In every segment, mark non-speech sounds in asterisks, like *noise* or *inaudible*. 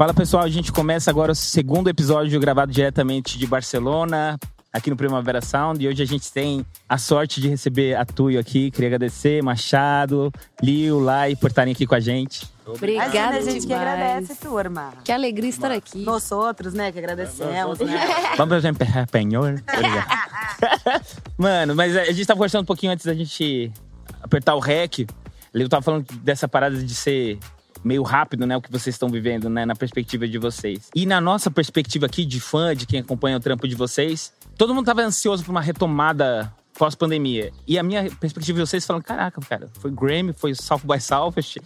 Fala pessoal, a gente começa agora o segundo episódio gravado diretamente de Barcelona, aqui no Primavera Sound. E hoje a gente tem a sorte de receber a Tuyo aqui. Queria agradecer, Machado, Liu, Lai, por estarem aqui com a gente. Obrigada, Imagina, a gente que demais. agradece, turma. Que alegria estar aqui. Nós outros, né, que agradecemos, né? Vamos em espanhol? *laughs* Mano, mas a gente tava conversando um pouquinho antes da gente apertar o REC. Eu tava falando dessa parada de ser meio rápido, né, o que vocês estão vivendo, né, na perspectiva de vocês. E na nossa perspectiva aqui de fã, de quem acompanha o trampo de vocês, todo mundo tava ansioso por uma retomada pós-pandemia. E a minha perspectiva de vocês falando, caraca, cara, foi Grammy, foi South by Southwest,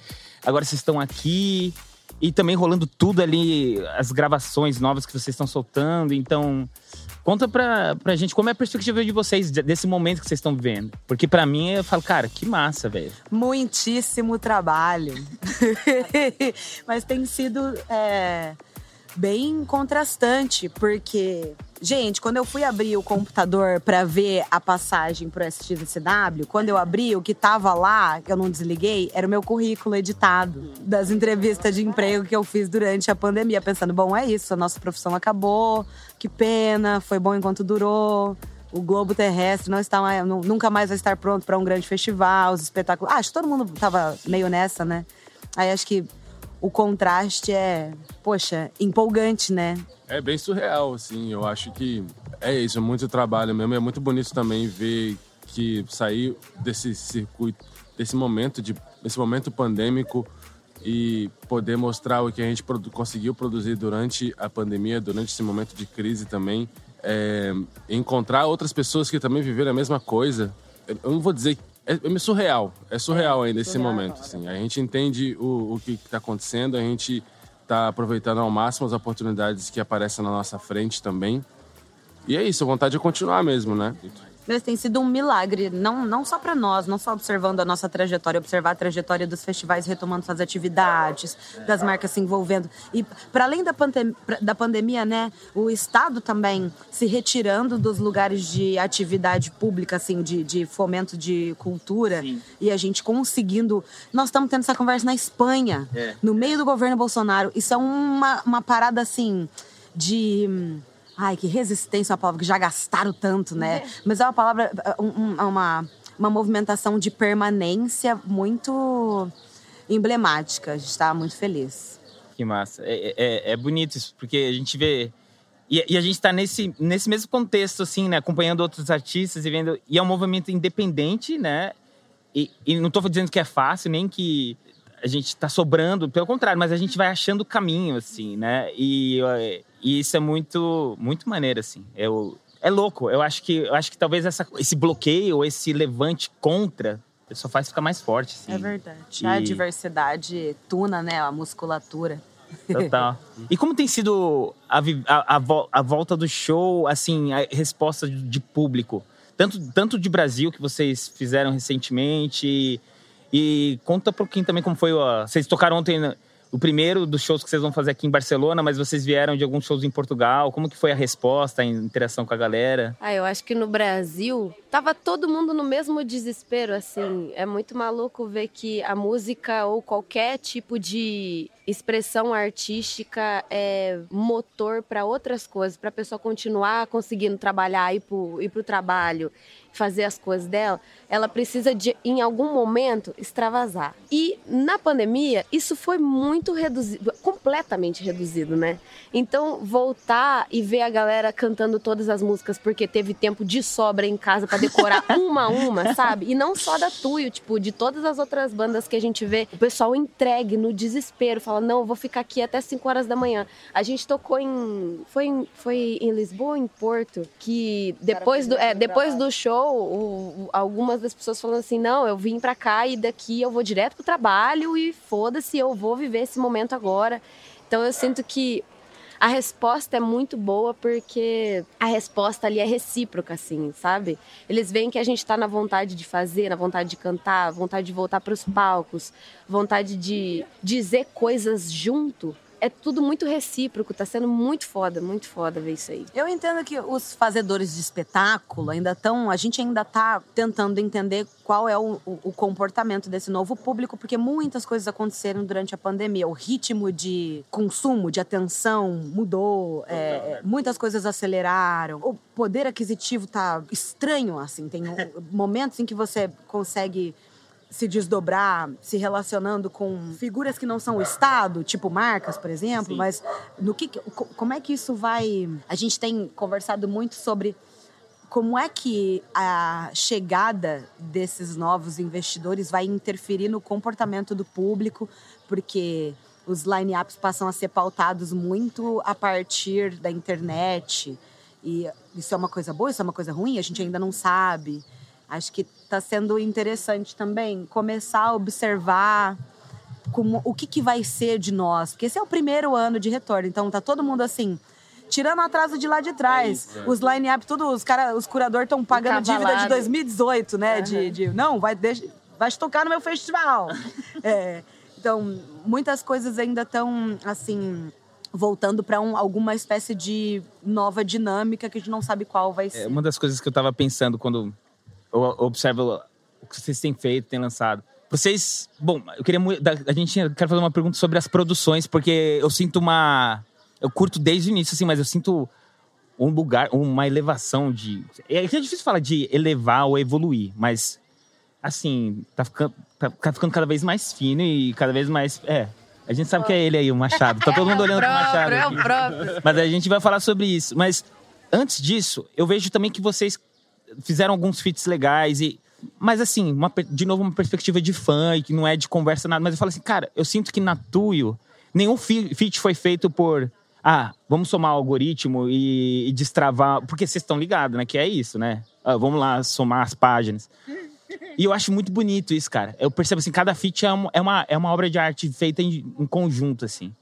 agora vocês estão aqui e também rolando tudo ali, as gravações novas que vocês estão soltando, então Conta pra, pra gente como é a perspectiva de vocês de- desse momento que vocês estão vivendo. Porque pra mim, eu falo, cara, que massa, velho. Muitíssimo trabalho. *laughs* Mas tem sido é, bem contrastante, porque, gente, quando eu fui abrir o computador pra ver a passagem pro SXSW, quando eu abri, o que tava lá, que eu não desliguei, era o meu currículo editado das entrevistas de emprego que eu fiz durante a pandemia, pensando, bom, é isso, a nossa profissão acabou, que pena, foi bom enquanto durou. O globo terrestre não está mais, nu- nunca mais vai estar pronto para um grande festival, os espetáculos. Ah, acho que todo mundo tava meio nessa, né? Aí acho que o contraste é, poxa, empolgante, né? É bem surreal, assim. Eu acho que é isso, é muito trabalho mesmo. É muito bonito também ver que sair desse circuito, desse momento de, desse momento pandêmico e poder mostrar o que a gente produ- conseguiu produzir durante a pandemia, durante esse momento de crise também. É, encontrar outras pessoas que também viveram a mesma coisa. Eu não vou dizer é, é surreal, é surreal ainda esse surreal momento. Assim. A gente entende o, o que está acontecendo, a gente está aproveitando ao máximo as oportunidades que aparecem na nossa frente também. E é isso, a vontade de continuar mesmo, né? Mas tem sido um milagre, não, não só para nós, não só observando a nossa trajetória, observar a trajetória dos festivais retomando suas atividades, das marcas se envolvendo. E para além da, pandem da pandemia, né, o Estado também se retirando dos lugares de atividade pública, assim, de, de fomento de cultura. Sim. E a gente conseguindo. Nós estamos tendo essa conversa na Espanha, É. no meio do governo Bolsonaro. Isso é uma, uma parada assim de. Ai, que resistência é uma palavra que já gastaram tanto, né? Mas é uma palavra, um- um- uma, uma movimentação de permanência muito emblemática. A gente está muito feliz. Que massa. É, é, é bonito isso, porque a gente vê. E, e a gente tá nesse, nesse mesmo contexto, assim, né? Acompanhando outros artistas e vendo. E é um movimento independente, né? E, e não tô dizendo que é fácil, nem que a gente tá sobrando, pelo contrário, mas a gente vai achando o caminho, assim, né? E, eh, e isso é muito, muito maneiro, assim. Eu, é louco. Eu acho que, eu acho que talvez essa, esse bloqueio, esse levante contra, só faz ficar mais forte, assim. É verdade. E- A diversidade tuna, né? A musculatura. Total. *laughs* E como tem sido a, a, a vo- a volta do show, assim, a resposta de, público? Tanto, tanto de Brasil, que vocês fizeram recentemente, e, e conta um pouquinho também como foi. ó, vocês tocaram ontem o primeiro dos shows que vocês vão fazer aqui em Barcelona, mas vocês vieram de alguns shows em Portugal. Como que foi a resposta, a interação com a galera? Ah, eu acho que no Brasil tava todo mundo no mesmo desespero, assim. É muito maluco ver que a música ou qualquer tipo de expressão artística é motor para outras coisas, para a pessoa continuar conseguindo trabalhar, ir ir pro trabalho, fazer as coisas dela, ela precisa de, em algum momento, extravasar. E na pandemia, isso foi muito reduzido, completamente reduzido, né? Então, voltar e ver a galera cantando todas as músicas porque teve tempo de sobra em casa para decorar *laughs* uma a uma, sabe? E não só da Tuyo, tipo, de todas as outras bandas que a gente vê, o pessoal entregue no desespero, fala: "Não, eu vou ficar aqui até 5 horas da manhã". A gente tocou em foi em, foi em Lisboa, em Porto, que depois do é, depois do show, o- o- algumas das pessoas falando assim: "Não, eu vim pra cá e daqui eu vou direto pro trabalho e foda-se, eu vou viver esse momento agora". Então eu sinto que a resposta é muito boa porque a resposta ali é recíproca, assim, sabe? Eles veem que a gente tá na vontade de fazer, na vontade de cantar, vontade de voltar para os palcos, vontade de dizer coisas junto. É tudo muito recíproco, tá sendo muito foda, muito foda ver isso aí. Eu entendo que os fazedores de espetáculo ainda estão. A gente ainda tá tentando entender qual é o, o, o, comportamento desse novo público, porque muitas coisas aconteceram durante a pandemia. O ritmo de consumo, de atenção mudou, é, muitas coisas aceleraram. O poder aquisitivo tá estranho, assim. Tem *laughs* momentos em que você consegue se desdobrar, se relacionando com figuras que não são o Estado, tipo marcas, por exemplo, Sim. mas no que, como é que isso vai? A gente tem conversado muito sobre como é que a chegada desses novos investidores vai interferir no comportamento do público, porque os line-ups passam a ser pautados muito a partir da internet. E isso é uma coisa boa, isso é uma coisa ruim, a gente ainda não sabe. Acho que está sendo interessante também começar a observar como, o que, que vai ser de nós. Porque esse é o primeiro ano de retorno, então tá todo mundo assim tirando atraso de lá de trás. É isso, Os line-up, tudo, os, cara, os curadores estão pagando dívida de 2018, né? Uhum. De, de, não, vai, deixa, vai tocar no meu festival. *laughs* é, então, muitas coisas ainda estão, assim, voltando para um, alguma espécie de nova dinâmica que a gente não sabe qual vai é, ser. É, uma das coisas que eu estava pensando quando eu observo o que vocês têm feito, têm lançado. Vocês, bom, eu queria a gente quer fazer uma pergunta sobre as produções, porque eu sinto uma eu curto desde o início assim, mas eu sinto um lugar, uma elevação de é, é difícil falar de elevar ou evoluir, mas assim, tá ficando, tá, tá ficando cada vez mais fino e cada vez mais, é, a gente sabe que é ele aí, o Machado. Tá todo mundo olhando pro *laughs* Machado. É o próprio. Mas a gente vai falar sobre isso. Mas antes disso, eu vejo também que vocês fizeram alguns feats legais e mas assim, uma, de novo, uma perspectiva de fã e que não é de conversa nada. Mas eu falo assim, cara, eu sinto que na Tuyo, nenhum feat foi feito por. Ah, vamos somar algoritmo e, e destravar. Porque vocês estão ligados, né? Que é isso, né? Ah, vamos lá somar as páginas. E eu acho muito bonito isso, cara. Eu percebo assim, cada feat é uma, é uma, é uma obra de arte feita em, em conjunto, assim.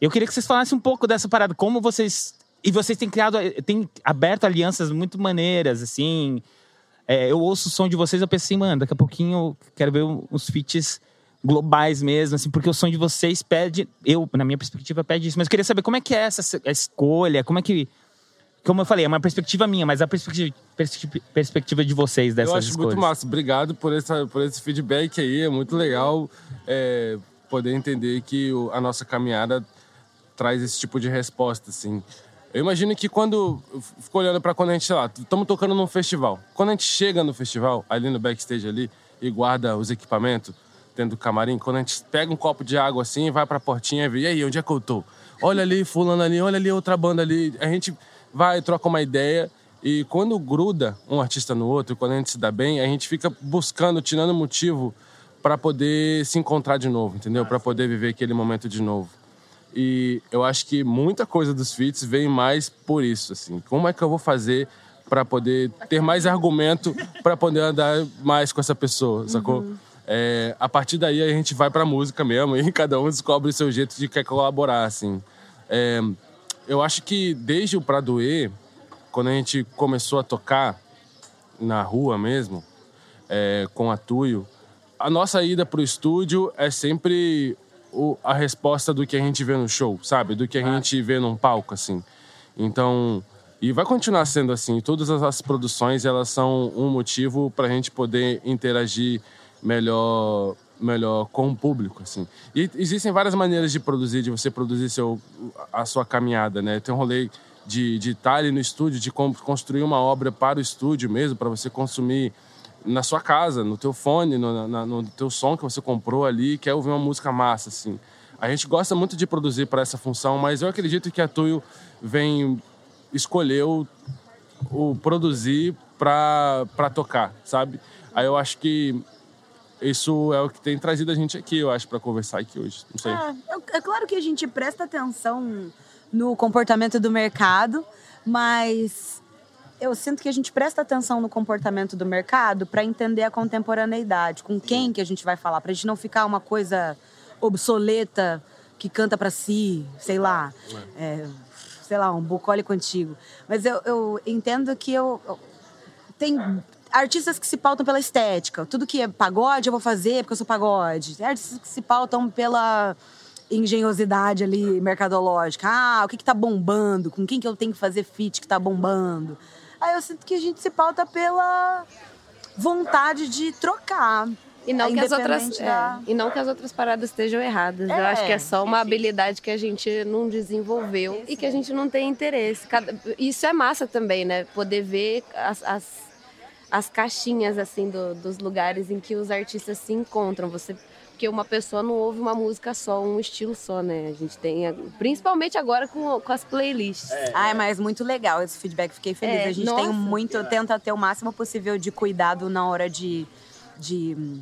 Eu queria que vocês falassem um pouco dessa parada, como vocês e vocês têm criado, têm aberto alianças muito maneiras, assim. É, eu ouço o som de vocês, eu penso assim, mano, daqui a pouquinho eu quero ver uns feats globais mesmo, assim, porque o som de vocês pede, eu, na minha perspectiva, pede isso. Mas eu queria saber como é que é essa escolha, como é que. Como eu falei, é uma perspectiva minha, mas a perspectiva, perspectiva de vocês dessas Eu acho escolhas. muito massa. Obrigado por, essa, por esse feedback aí. É muito legal é, poder entender que a nossa caminhada traz esse tipo de resposta, assim. Eu imagino que quando. Fico olhando para quando a gente, sei lá, estamos tocando num festival. Quando a gente chega no festival, ali no backstage ali, e guarda os equipamentos dentro do camarim, quando a gente pega um copo de água assim, vai pra portinha e vê, e aí, onde é que eu tô? Olha ali, fulano ali, olha ali outra banda ali. A gente vai, troca uma ideia. E quando gruda um artista no outro, quando a gente se dá bem, a gente fica buscando, tirando motivo para poder se encontrar de novo, entendeu? Para poder viver aquele momento de novo. E eu acho que muita coisa dos feats vem mais por isso, assim. Como é que eu vou fazer para poder ter mais argumento para poder andar mais com essa pessoa, sacou? Uhum. É, a partir daí a gente vai para música mesmo e *laughs* cada um descobre o seu jeito de quer colaborar, assim. É, eu acho que desde o Pra Doer, quando a gente começou a tocar na rua mesmo, é, com a Tuyo, a nossa ida pro estúdio é sempre o, a resposta do que a gente vê no show, sabe? Do que a ah. gente vê num palco, assim. Então, e vai continuar sendo assim. Todas as produções, elas são um motivo para a gente poder interagir melhor melhor com o público, assim. E existem várias maneiras de produzir, de você produzir seu, a sua caminhada, né? Tem um rolê de, de estar ali no estúdio, de construir uma obra para o estúdio mesmo, para você consumir na sua casa, no teu fone, no, na, no teu som que você comprou ali, quer ouvir uma música massa, assim. A gente gosta muito de produzir para essa função, mas eu acredito que a Tuyo vem escolheu o produzir para tocar, sabe? Aí eu acho que isso é o que tem trazido a gente aqui, eu acho, para conversar aqui hoje. Não sei. É, é claro que a gente presta atenção no comportamento do mercado, mas eu sinto que a gente presta atenção no comportamento do mercado para entender a contemporaneidade, com quem que a gente vai falar, para a gente não ficar uma coisa obsoleta que canta para si, sei lá, é, sei lá, um bucólico antigo. Mas eu, eu entendo que eu, eu tem artistas que se pautam pela estética. Tudo que é pagode eu vou fazer porque eu sou pagode. Tem artistas que se pautam pela engenhosidade ali mercadológica. Ah, o que, que tá bombando? Com quem que eu tenho que fazer fit que tá bombando? Aí eu sinto que a gente se pauta pela vontade de trocar. E não, que as outras, independente da- é, e não que as outras paradas estejam erradas. Eu É, acho que é só uma habilidade que a gente não desenvolveu e que a gente não tem interesse. Cada- Isso é massa também, né? Poder ver as, as, as caixinhas, assim, do- dos lugares em que os artistas se encontram. Você... Porque uma pessoa não ouve uma música só, um estilo só, né? A gente tem, principalmente agora com, com as playlists. Ai, mas muito legal esse feedback, fiquei feliz. É, a gente nossa. tem muito, tenta ter o máximo possível de cuidado na hora de, de hum,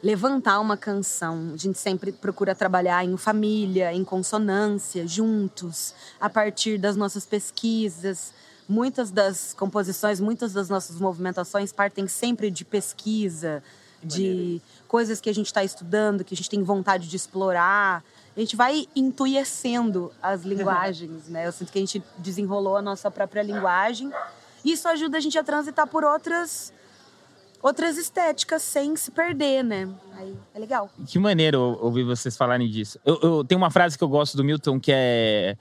levantar uma canção. A gente sempre procura trabalhar em família, em consonância, juntos, a partir das nossas pesquisas. Muitas das composições, muitas das nossas movimentações partem sempre de pesquisa, de coisas que a gente está estudando, que a gente tem vontade de explorar. A gente vai intuecendo as *laughs* linguagens, né? Eu sinto que a gente desenrolou a nossa própria linguagem. E isso ajuda a gente a transitar por outras outras estéticas sem se perder, né? Aí é legal. Que maneiro ouvir vocês falarem disso. Eu, eu tenho uma frase que eu gosto do Milton que é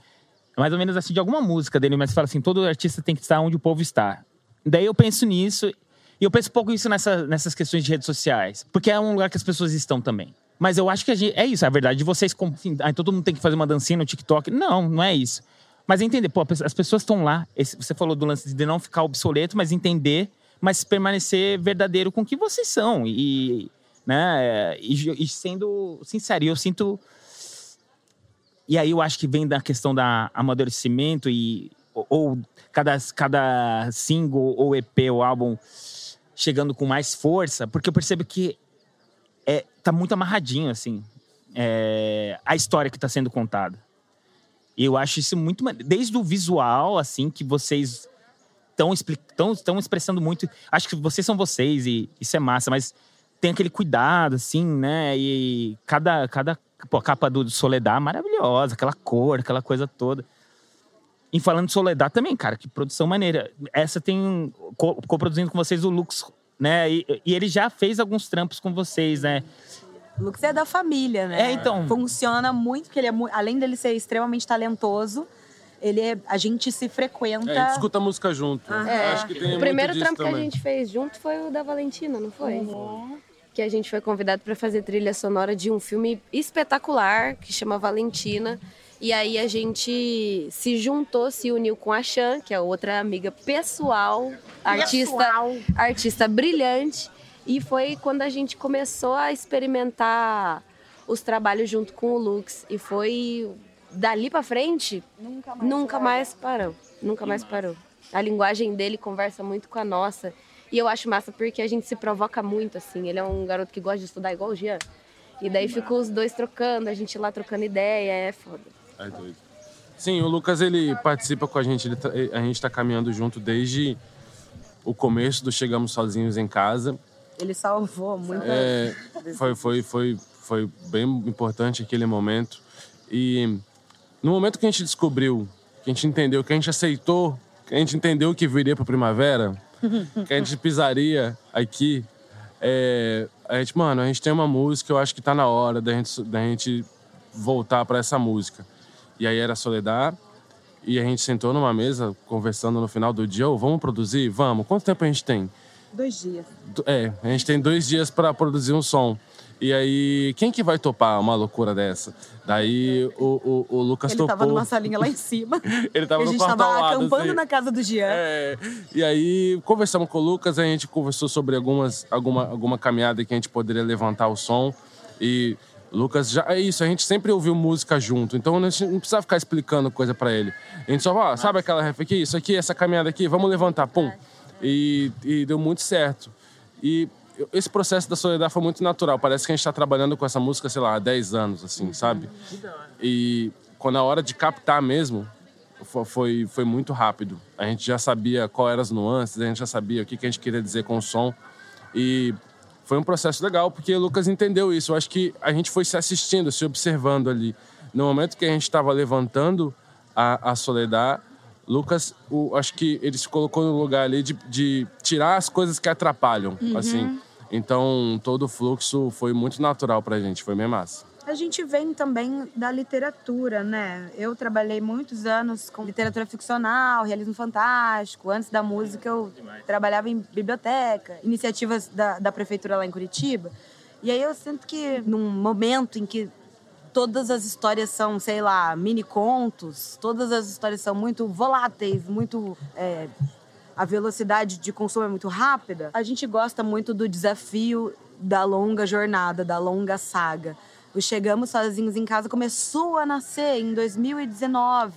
mais ou menos assim de alguma música dele, mas fala assim: todo artista tem que estar onde o povo está. Daí eu penso nisso e eu penso pouco isso nessa, nessas questões de redes sociais, porque é um lugar que as pessoas estão também. Mas eu acho que gente, é isso, a verdade de vocês, assim, ai, todo mundo tem que fazer uma dancinha no TikTok. Não, não é isso. Mas entender, pô, as pessoas estão lá. Esse- você falou do lance de não ficar obsoleto, mas entender, mas permanecer verdadeiro com o que vocês são. E, né, e, e sendo sincero. Eu sinto. E aí eu acho que vem da questão da amadurecimento e. Ou, ou cada, cada single, ou EP, ou álbum chegando com mais força, porque eu percebo que é, tá muito amarradinho, assim, é, a história que tá sendo contada. E eu acho isso muito. Desde o visual, assim, que vocês estão expressando muito. Acho que vocês são vocês e isso é massa, mas tem aquele cuidado, assim, né? E cada, cada pô, capa do Soledad maravilhosa, aquela cor, aquela coisa toda. E falando de Soledad também, cara, que produção maneira. Essa tem co- co-produzindo com vocês o Lux, né? E, e ele já fez alguns trampos com vocês, né? O Lux é da família, né? É, então. Funciona muito, porque ele é além dele ser extremamente talentoso, ele é, a gente se frequenta. É, a gente escuta música junto. É. Acho que tem o primeiro trampo que a gente fez junto foi o da Valentina, não foi? Que a gente foi convidado para fazer trilha sonora de um filme espetacular que chama Valentina. E aí a gente se juntou, se uniu com a Chan, que é outra amiga pessoal, artista, artista brilhante. E foi quando a gente começou a experimentar os trabalhos junto com o Lux. E foi dali para frente, Nunca Nunca mais parou. Nunca mais parou. A linguagem dele conversa muito com a nossa. E eu acho massa porque a gente se provoca muito, assim. Ele é um garoto que gosta de estudar igual o Jean. E daí ficou os dois trocando, a gente lá trocando ideia, é foda. É doido. Sim, o Lucas ele participa com a gente, tá- a gente tá caminhando junto desde o começo do Chegamos Sozinhos em Casa. Ele salvou muito. É, foi, foi, foi, foi bem importante aquele momento. E no momento que a gente descobriu, que a gente entendeu, que a gente aceitou, que a gente entendeu que viria para primavera, que a gente pisaria aqui, é, a gente, mano, a gente tem uma música, eu acho que tá na hora da gente, da gente voltar para essa música. E aí era Soledad, e a gente sentou numa mesa conversando no final do dia, ô, vamos produzir? Vamos. Quanto tempo a gente tem? Dois dias. É, a gente tem dois dias para produzir um som. E aí, quem que vai topar uma loucura dessa? Daí o, o, o Lucas Ele topou. tava numa salinha lá em cima. *laughs* Ele tava a no gente quarto tava lado, acampando assim. na casa do Jean. É, e aí conversamos com o Lucas, a gente conversou sobre algumas, alguma, alguma caminhada que a gente poderia levantar o som. E Lucas já é isso, a gente sempre ouviu música junto, então a gente não precisa ficar explicando coisa pra ele. A gente só, ó, sabe aquela ref aqui, isso aqui, essa caminhada aqui, vamos levantar, pum. E, e deu muito certo. E esse processo da Soledad foi muito natural. Parece que a gente tá trabalhando com essa música, sei lá, há 10 anos, assim, sabe? E quando a hora de captar mesmo, fo- foi, foi muito rápido. A gente já sabia qual eram as nuances, a gente já sabia o que, que a gente queria dizer com o som. E foi um processo legal, porque o Lucas entendeu isso. Eu acho que a gente foi se assistindo, se observando ali. No momento que a gente estava levantando a, a Soledad, Lucas, o- acho que ele se colocou no lugar ali de, de tirar as coisas que atrapalham, assim. Então, todo o fluxo foi muito natural pra gente, foi bem massa. A gente vem também da literatura, né? Eu trabalhei muitos anos com literatura ficcional, realismo fantástico. Antes da música, eu trabalhava em biblioteca, iniciativas da, da prefeitura lá em Curitiba. E aí eu sinto que num momento em que todas as histórias são, sei lá, mini contos, todas as histórias são muito voláteis, muito. É, a velocidade de consumo é muito rápida, a gente gosta muito do desafio da longa jornada, da longa saga. O Chegamos Sozinhos em Casa começou a nascer em 2019,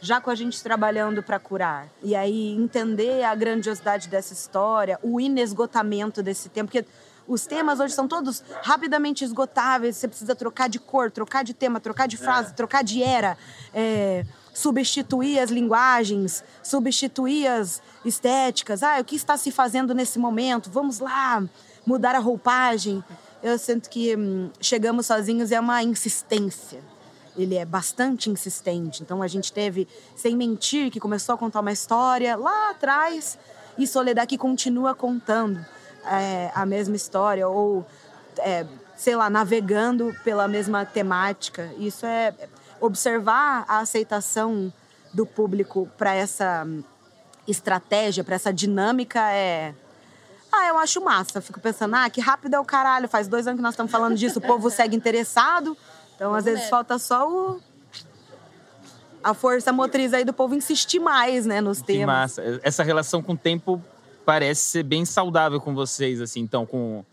já com a gente trabalhando para curar. E aí entender a grandiosidade dessa história, o inesgotamento desse tempo, porque os temas hoje são todos rapidamente esgotáveis, você precisa trocar de cor, trocar de tema, trocar de frase, é. trocar de era. É, substituir as linguagens, substituir as estéticas. Ah, o que está se fazendo nesse momento? Vamos lá, mudar a roupagem eu sinto que hum, chegamos sozinhos é uma insistência. Ele é bastante insistente. Então a gente teve Sem Mentir, que começou a contar uma história lá atrás, e Soledad que continua contando é, a mesma história, ou, é, sei lá, navegando pela mesma temática. Isso é observar a aceitação do público para essa hum, estratégia, para essa dinâmica é ah, eu acho massa. Fico pensando, ah, que rápido é o caralho. Faz dois anos que nós estamos falando disso, o povo segue interessado. Então, às vezes, falta só o. A força motriz aí do povo insistir mais, né, nos temas. Que massa. Essa relação com o tempo parece ser bem saudável com vocês, assim, então, com.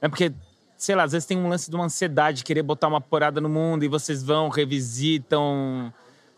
É porque, sei lá, às vezes tem um lance de uma ansiedade, querer botar uma porada no mundo e vocês vão, revisitam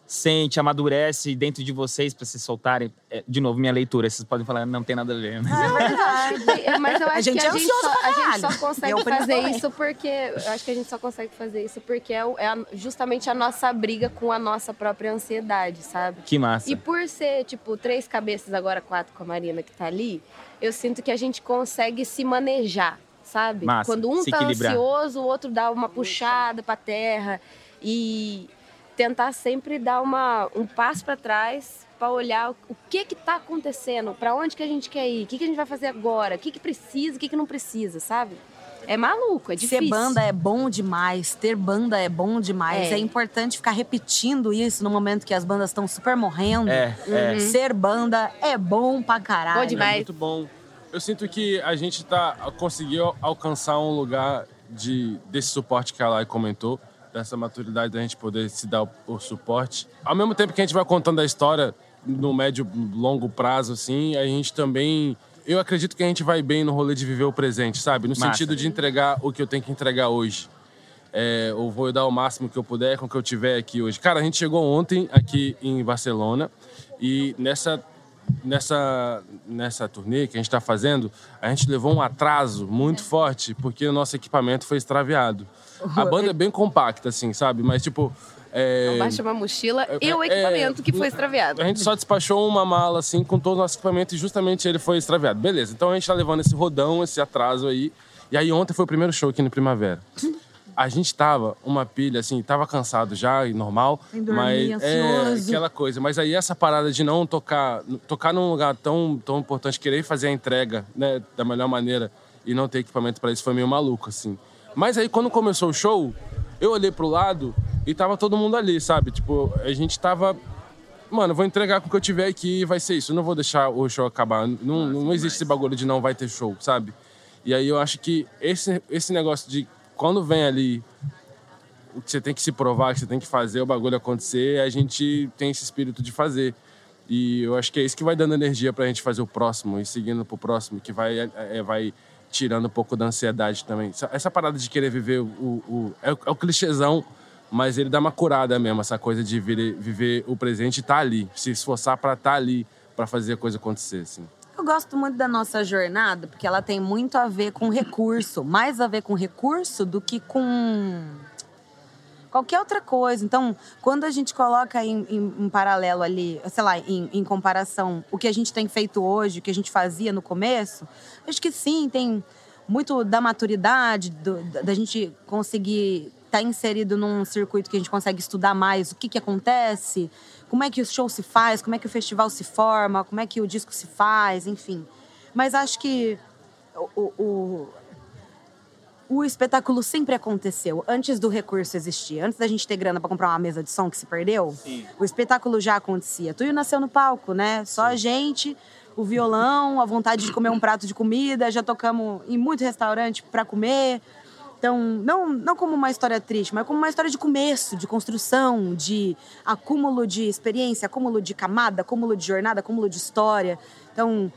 sente, amadurece dentro de vocês para se soltarem? É, de novo, minha leitura, vocês podem falar, não tem nada a ver. Né? É verdade. Mas eu *laughs* acho a gente que a, é gente só, a gente só consegue fazer isso porque. Eu acho que a gente só consegue fazer isso porque é, é justamente a nossa briga com a nossa própria ansiedade, sabe? Que massa. E por ser, tipo, três cabeças, agora quatro com a Marina que tá ali, eu sinto que a gente consegue se manejar, sabe? Massa. Quando um se tá equilibrar. ansioso, o outro dá uma puxada pra terra. E, tentar sempre dar uma, um passo para trás para olhar o que que tá acontecendo, para onde que a gente quer ir, o que que a gente vai fazer agora, o que que precisa, o que que não precisa, sabe? É maluco, é difícil. Ser banda é bom demais, ter banda é bom demais. É, é importante ficar repetindo isso no momento que as bandas estão super morrendo. É, é. Uhum. Ser banda é bom pra caralho. Bom demais. É muito bom. Eu sinto que a gente tá conseguiu alcançar um lugar de desse suporte que a Lai comentou dessa maturidade da gente poder se dar o, o, suporte. Ao mesmo tempo que a gente vai contando a história no médio longo prazo, assim, a gente também. Eu acredito que a gente vai bem no rolê de viver o presente, sabe? No Massa. sentido de entregar o que eu tenho que entregar hoje. É, eu vou dar o máximo que eu puder com o que eu tiver aqui hoje. Cara, a gente chegou ontem aqui em Barcelona e nessa nessa, nessa turnê que a gente está fazendo, a gente levou um atraso muito forte porque o nosso equipamento foi extraviado. A banda é bem compacta, assim, sabe? Mas, tipo. É... Baixa uma mochila é, e o é, equipamento é, que foi extraviado. A gente só despachou uma mala, assim, com todo o nosso equipamento e justamente ele foi extraviado. Beleza, então a gente tá levando esse rodão, esse atraso aí. E aí ontem foi o primeiro show aqui no Primavera a gente tava uma pilha, assim, tava cansado já, normal. Dormir, mas é aquela coisa. Mas aí essa parada de não tocar, tocar num lugar tão, tão importante, querer fazer a entrega, né, da melhor maneira e não ter equipamento para isso foi meio maluco, assim. Mas aí quando começou o show, eu olhei pro lado e tava todo mundo ali, sabe? Tipo, a gente tava mano, vou entregar com o que eu tiver aqui e vai ser isso. Eu não vou deixar o show acabar. Não, não existe esse bagulho de não vai ter show, sabe? E aí eu acho que esse, esse negócio de quando vem ali o que você tem que se provar, que você tem que fazer o bagulho acontecer, a gente tem esse espírito de fazer. E eu acho que é isso que vai dando energia pra gente fazer o próximo e seguindo pro próximo, que vai, é, é vai tirando um pouco da ansiedade também. Essa parada de querer viver o. o é, o, é o clichêzão, mas ele dá uma curada mesmo, essa coisa de viver, viver o presente e estar tá ali, se esforçar para estar tá ali, para fazer a coisa acontecer, assim. Eu gosto muito da nossa jornada, porque ela tem muito a ver com recurso. Mais a ver com recurso do que com qualquer outra coisa. Então, quando a gente coloca em, em, em paralelo ali, sei lá, em, em, comparação, o que a gente tem feito hoje, o que a gente fazia no começo, acho que sim, tem muito da maturidade, do, da gente conseguir estar tá inserido num circuito que a gente consegue estudar mais o que, que acontece, como é que o show se faz, como é que o festival se forma, como é que o disco se faz, enfim. Mas acho que o, o o espetáculo sempre aconteceu antes do recurso existir. Antes da gente ter grana para comprar uma mesa de som que se perdeu, Sim. o espetáculo já acontecia. Tuyo nasceu no palco, né? Só a gente, o violão, a vontade de comer um prato de comida. Já tocamos em muito restaurante para comer. Então, não, não como uma história triste, mas como uma história de começo, de construção, de acúmulo de experiência, acúmulo de camada, acúmulo de jornada, acúmulo de história. Então,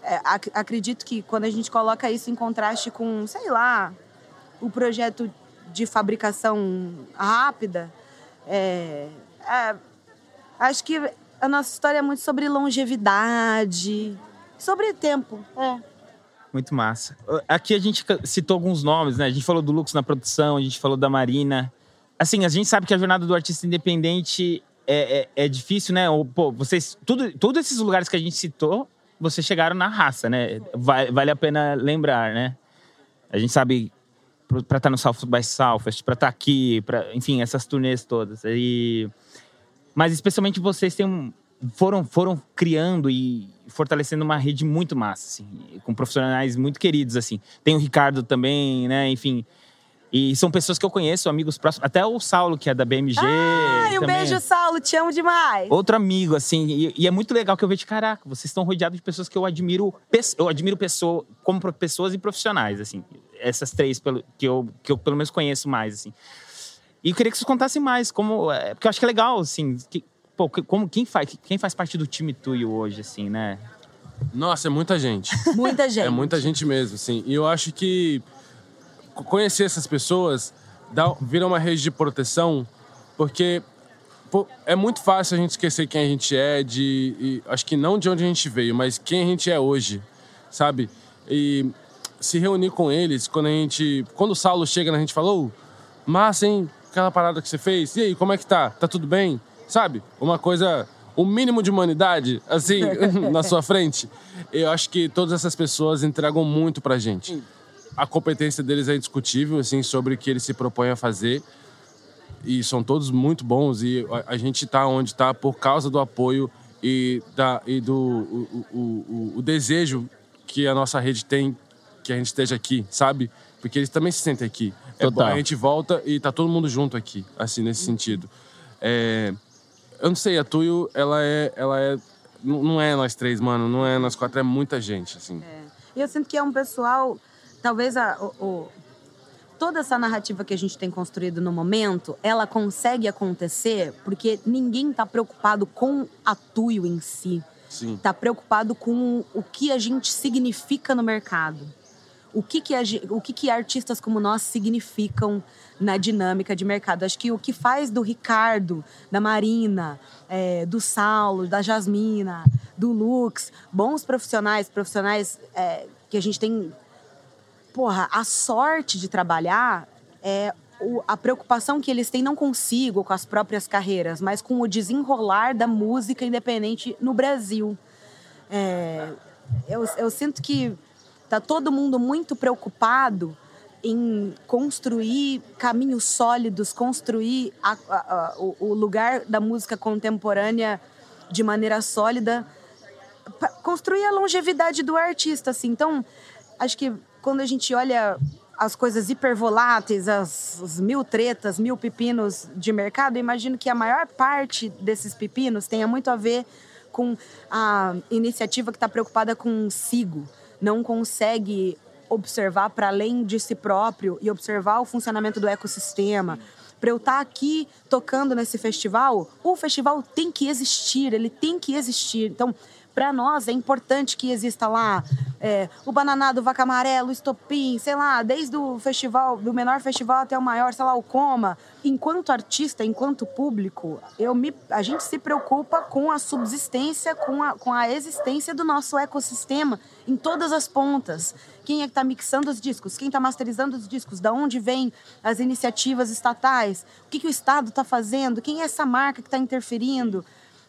é, ac- acredito que quando a gente coloca isso em contraste com, sei lá, o projeto de fabricação rápida, é, é, acho que a nossa história é muito sobre longevidade, sobre tempo. É. Muito massa. Aqui a gente citou alguns nomes, né? A gente falou do Lux na produção, a gente falou da Marina. Assim, a gente sabe que a jornada do artista independente é, é, é difícil, né? Ou, pô, vocês. Tudo, todos esses lugares que a gente citou, vocês chegaram na raça, né? Vale, vale a pena lembrar, né? A gente sabe para estar no South by Southwest, para estar aqui, para, enfim, essas turnês todas. E, mas especialmente vocês têm foram foram criando e fortalecendo uma rede muito massa, assim, com profissionais muito queridos, assim. Tem o Ricardo também, né? Enfim. E são pessoas que eu conheço, amigos próximos. Até o Saulo, que é da BMG. Ai, um beijo, Saulo, te amo demais. Outro amigo, assim. E, e é muito legal que eu vejo, caraca, vocês estão rodeados de pessoas que eu admiro. Eu admiro pessoa, como pessoas e profissionais, assim. Essas três pelo- que, eu, que eu pelo menos conheço mais, assim. E eu queria que vocês contassem mais, como. é, Porque eu acho que é legal, assim. Que, pô, que- como, quem, faz, quem faz parte do time Tuyo hoje, assim, né? Nossa, é muita gente. *laughs* Muita gente. É muita gente mesmo, assim. E eu acho que co- conhecer essas pessoas dá, vira uma rede de proteção, porque pô, é muito fácil a gente esquecer quem a gente é, de, e acho que não de onde a gente veio, mas quem a gente é hoje, sabe? E se reunir com eles, quando a gente. Quando o Saulo chega na gente e fala, ô, massa, hein? Aquela parada que você fez. E aí, como é que tá? Tá tudo bem? Sabe? Uma coisa. O mínimo de humanidade, assim, *laughs* na sua frente. Eu acho que todas essas pessoas entregam muito pra gente. A competência deles é indiscutível, assim, sobre o que eles se propõem a fazer. E são todos muito bons. E a, a gente tá onde tá por causa do apoio e, da, e do o, o, o, o desejo que a nossa rede tem que a gente esteja aqui, sabe? Porque eles também se sentem aqui. É bom, a gente volta e tá todo mundo junto aqui, assim, nesse sentido. É, eu não sei, a Tuyo, ela é, ela é, não é nós três, mano, não é nós quatro, é muita gente, assim. E eu sinto que é um pessoal, talvez a, o, o- toda essa narrativa que a gente tem construído no momento, ela consegue acontecer porque ninguém está preocupado com a Tuyo em si. Sim. Está preocupado com o que a gente significa no mercado. O que que, o que que artistas como nós significam na dinâmica de mercado. Acho que o que faz do Ricardo, da Marina, é, do Saulo, da Jasmina, do Lux, bons profissionais, profissionais é, que a gente tem porra, a sorte de trabalhar é a preocupação que eles têm não consigo com as próprias carreiras, mas com o desenrolar da música independente no Brasil. É, eu, eu sinto que tá todo mundo muito preocupado em construir caminhos sólidos, construir a- a- a- o, o lugar da música contemporânea de maneira sólida construir a longevidade do artista, assim. Então, acho que quando a gente olha as coisas hipervoláteis, as, as mil tretas, mil pepinos de mercado, imagino que a maior parte desses pepinos tenha muito a ver com a iniciativa que está preocupada com sigo, não consegue observar para além de si próprio e observar o funcionamento do ecossistema. Para eu estar aqui tocando nesse festival, o festival tem que existir, ele tem que existir. Então, para nós é importante que exista lá é, o bananado, vaca amarelo, o estopim, sei lá, desde o festival, do menor festival até o maior, sei lá, o coma. Enquanto artista, enquanto público, eu me, a gente se preocupa com a subsistência, com a, com a existência do nosso ecossistema em todas as pontas. Quem é que está mixando os discos? Quem está masterizando os discos? Da onde vêm as iniciativas estatais? O que, que o Estado está fazendo? Quem é essa marca que está interferindo?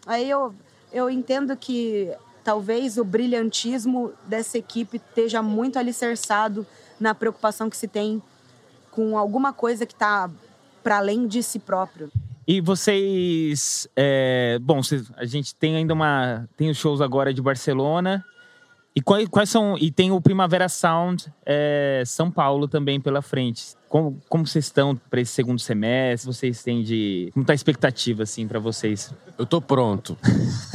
Aí eu, eu entendo que talvez o brilhantismo dessa equipe esteja muito alicerçado na preocupação que se tem com alguma coisa que está para além de si próprio. E vocês. é, bom, a gente tem ainda uma. Tem os shows agora de Barcelona. E quais, quais são. E tem o Primavera Sound é, São Paulo também pela frente. Como, como vocês estão para esse segundo semestre? Vocês têm de. Como tá a expectativa, assim, para vocês? Eu tô pronto. *laughs*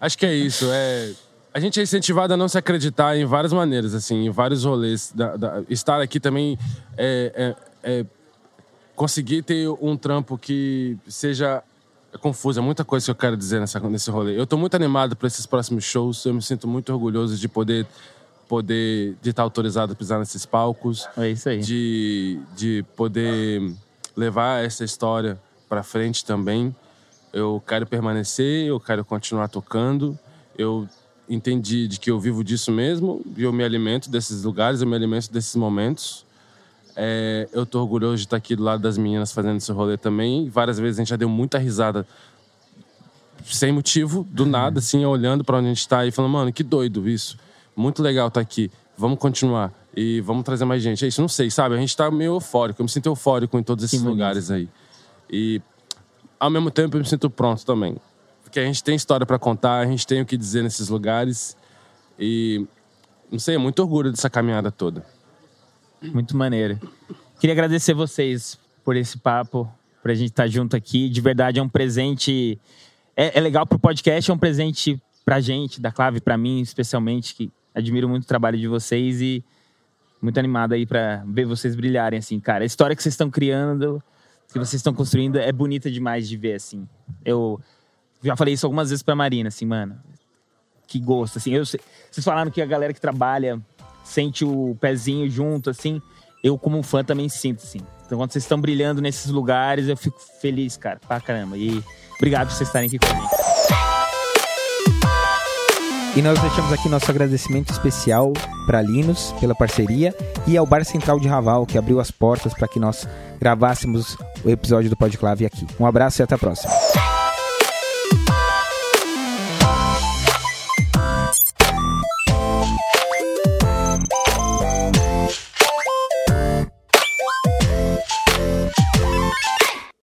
Acho que é isso. É, a gente é incentivado a não se acreditar em várias maneiras, assim, em vários rolês. Da, da, estar aqui também é, é, é, conseguir ter um trampo que seja confuso. É muita coisa que eu quero dizer nessa, nesse rolê. Eu tô muito animado para esses próximos shows. Eu me sinto muito orgulhoso de poder poder de estar autorizado a pisar nesses palcos. É isso aí. De, de poder levar essa história para frente também. Eu quero permanecer, eu quero continuar tocando. Eu entendi de que eu vivo disso mesmo e eu me alimento desses lugares, eu me alimento desses momentos. É, eu tô orgulhoso de estar aqui do lado das meninas fazendo esse rolê também. Várias vezes a gente já deu muita risada sem motivo, do nada, assim, olhando para onde a gente tá e falando, mano, que doido isso. Muito legal estar aqui. Vamos continuar e vamos trazer mais gente. É isso, não sei, sabe? A gente tá meio eufórico. Eu me sinto eufórico em todos esses lugares aí. E ao mesmo tempo eu me sinto pronto também. Porque a gente tem história para contar, a gente tem o que dizer nesses lugares. E não sei, é muito orgulho dessa caminhada toda. Muito maneiro. Queria agradecer vocês por esse papo, por a gente estar junto aqui. De verdade, é um presente. É, é legal pro podcast, é um presente pra gente, da Clave, pra mim, especialmente, que admiro muito o trabalho de vocês e muito animado aí para ver vocês brilharem, assim, cara. A história que vocês estão criando, que vocês estão construindo, é bonita demais de ver, assim. Eu já falei isso algumas vezes pra Marina, assim, mano. Que gosto, assim. Eu, vocês falaram que a galera que trabalha sente o pezinho junto, assim. Eu, como fã, também sinto, assim. Então, quando vocês estão brilhando nesses lugares, eu fico feliz, cara, pra caramba. E obrigado por vocês estarem aqui comigo. E nós deixamos aqui nosso agradecimento especial para Linus pela parceria e ao Bar Central de Raval, que abriu as portas para que nós gravássemos o episódio do Podclave aqui. Um abraço e até a próxima.